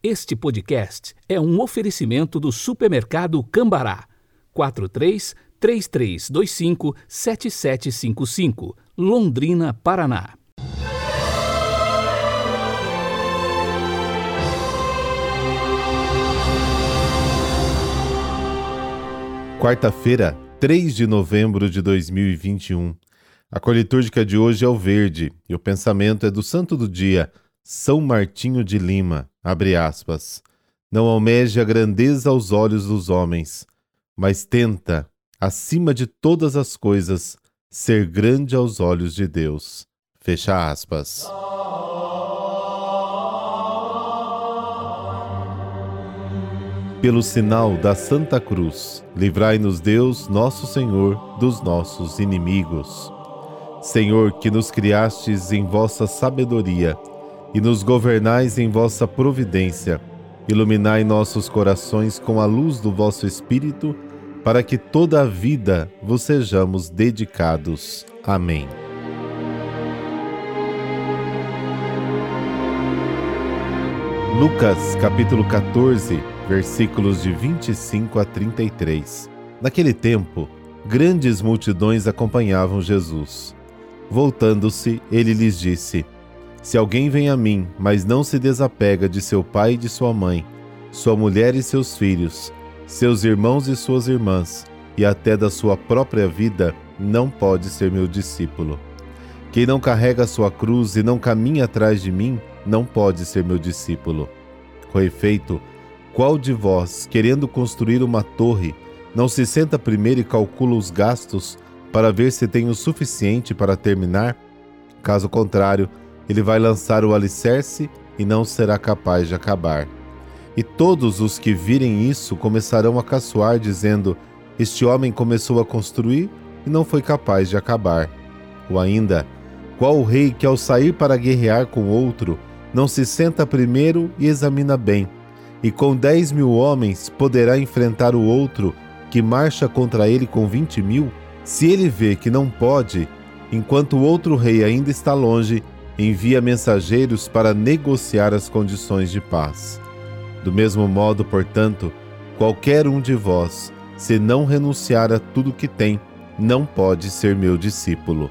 Este podcast é um oferecimento do supermercado Cambará. 43 3325 7755, Londrina, Paraná. Quarta-feira, 3 de novembro de 2021. A cor litúrgica de hoje é o verde e o pensamento é do santo do dia, São Martinho de Lima. Abre aspas. Não almeje a grandeza aos olhos dos homens, mas tenta, acima de todas as coisas, ser grande aos olhos de Deus. Fecha aspas. Pelo sinal da Santa Cruz, livrai-nos Deus, nosso Senhor, dos nossos inimigos. Senhor, que nos criastes em vossa sabedoria e nos governais em vossa providência, iluminai nossos corações com a luz do vosso Espírito, para que toda a vida vos sejamos dedicados. Amém. Lucas capítulo 14, versículos de 25 a 33. Naquele tempo, grandes multidões acompanhavam Jesus. Voltando-se, ele lhes disse: Se alguém vem a mim, mas não se desapega de seu pai e de sua mãe, sua mulher e seus filhos, seus irmãos e suas irmãs, e até da sua própria vida, não pode ser meu discípulo. Quem não carrega sua cruz e não caminha atrás de mim, não pode ser meu discípulo. Com efeito, qual de vós, querendo construir uma torre, não se senta primeiro e calcula os gastos para ver se tem o suficiente para terminar? Caso contrário, ele vai lançar o alicerce e não será capaz de acabar. E todos os que virem isso começarão a caçoar, dizendo: Este homem começou a construir e não foi capaz de acabar. Ou ainda, qual o rei que, ao sair para guerrear com outro, não se senta primeiro e examina bem, e com dez mil homens poderá enfrentar o outro que marcha contra ele com vinte mil? Se ele vê que não pode, enquanto o outro rei ainda está longe, envia mensageiros para negociar as condições de paz. Do mesmo modo, portanto, qualquer um de vós, se não renunciar a tudo que tem, não pode ser meu discípulo.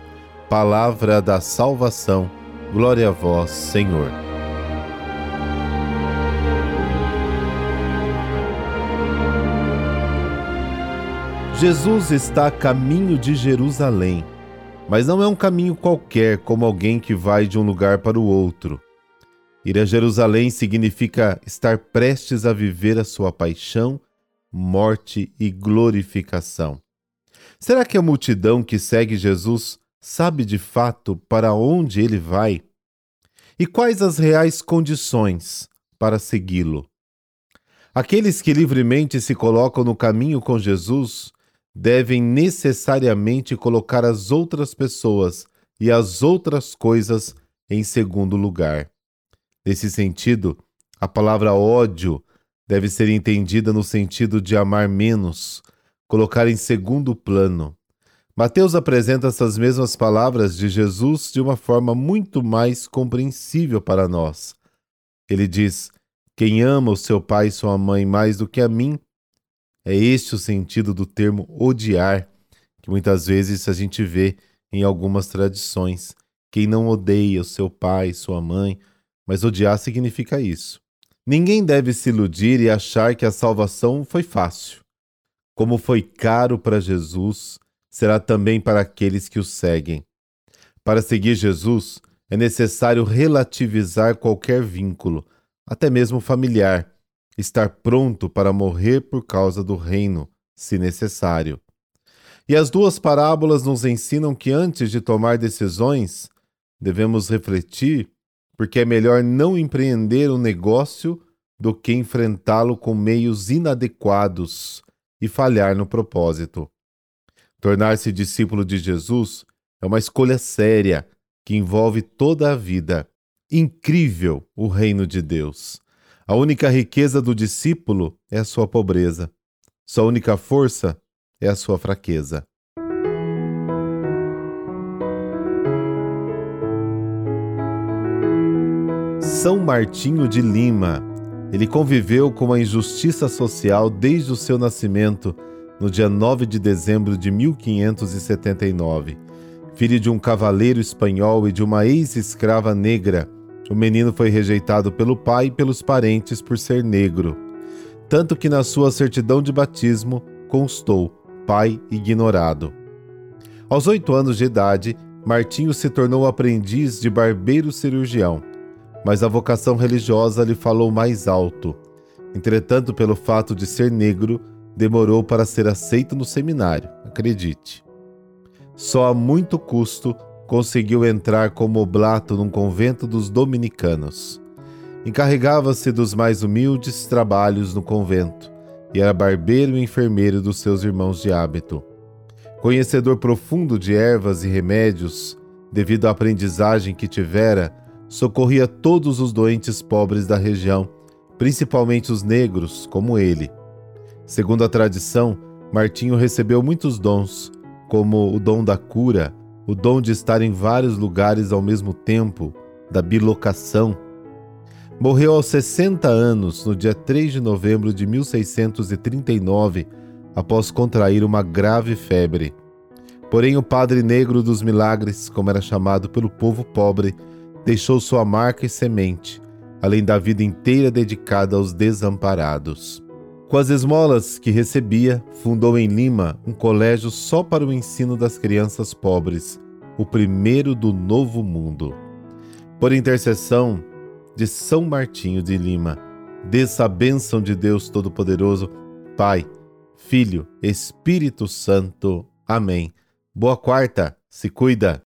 Palavra da salvação. Glória a vós, Senhor. Jesus está a caminho de Jerusalém, mas não é um caminho qualquer, como alguém que vai de um lugar para o outro. Ir a Jerusalém significa estar prestes a viver a sua paixão, morte e glorificação. Será que a multidão que segue Jesus sabe de fato para onde ele vai? E quais as reais condições para segui-lo? Aqueles que livremente se colocam no caminho com Jesus devem necessariamente colocar as outras pessoas e as outras coisas em segundo lugar. Nesse sentido, a palavra ódio deve ser entendida no sentido de amar menos, colocar em segundo plano. Mateus apresenta essas mesmas palavras de Jesus de uma forma muito mais compreensível para nós. Ele diz: Quem ama o seu pai e sua mãe mais do que a mim, é este o sentido do termo odiar, que muitas vezes a gente vê em algumas tradições. Quem não odeia o seu pai, sua mãe, mas odiar significa isso. Ninguém deve se iludir e achar que a salvação foi fácil. Como foi caro para Jesus, será também para aqueles que o seguem. Para seguir Jesus, é necessário relativizar qualquer vínculo, até mesmo familiar, estar pronto para morrer por causa do reino, se necessário. E as duas parábolas nos ensinam que antes de tomar decisões, devemos refletir, porque é melhor não empreender um negócio do que enfrentá-lo com meios inadequados e falhar no propósito. Tornar-se discípulo de Jesus é uma escolha séria que envolve toda a vida. Incrível o reino de Deus. A única riqueza do discípulo é a sua pobreza. Sua única força é a sua fraqueza. São Martinho de Lima, Ele conviveu com a injustiça social desde o seu nascimento, no dia 9 de dezembro de 1579. Filho de um cavaleiro espanhol e de uma ex-escrava negra, o menino foi rejeitado pelo pai e pelos parentes por ser negro. Tanto que na sua certidão de batismo constou pai ignorado. Aos oito anos de idade, Martinho se tornou aprendiz de barbeiro cirurgião, mas a vocação religiosa lhe falou mais alto. Entretanto, pelo fato de ser negro, demorou para ser aceito no seminário, acredite. Só a muito custo conseguiu entrar como oblato num convento dos dominicanos. Encarregava-se dos mais humildes trabalhos no convento e era barbeiro e enfermeiro dos seus irmãos de hábito. Conhecedor profundo de ervas e remédios, devido à aprendizagem que tivera, socorria todos os doentes pobres da região, principalmente os negros, como ele. Segundo a tradição, Martinho recebeu muitos dons, como o dom da cura, o dom de estar em vários lugares ao mesmo tempo, da bilocação. Morreu aos 60 anos, no dia 3 de novembro de 1639, após contrair uma grave febre. Porém, o Padre Negro dos Milagres, como era chamado pelo povo pobre, deixou sua marca e semente, além da vida inteira dedicada aos desamparados. Com as esmolas que recebia, fundou em Lima um colégio só para o ensino das crianças pobres, o primeiro do Novo Mundo. Por intercessão de São Martinho de Lima, dessa a bênção de Deus Todo-Poderoso, Pai, Filho, Espírito Santo. Amém. Boa quarta, se cuida.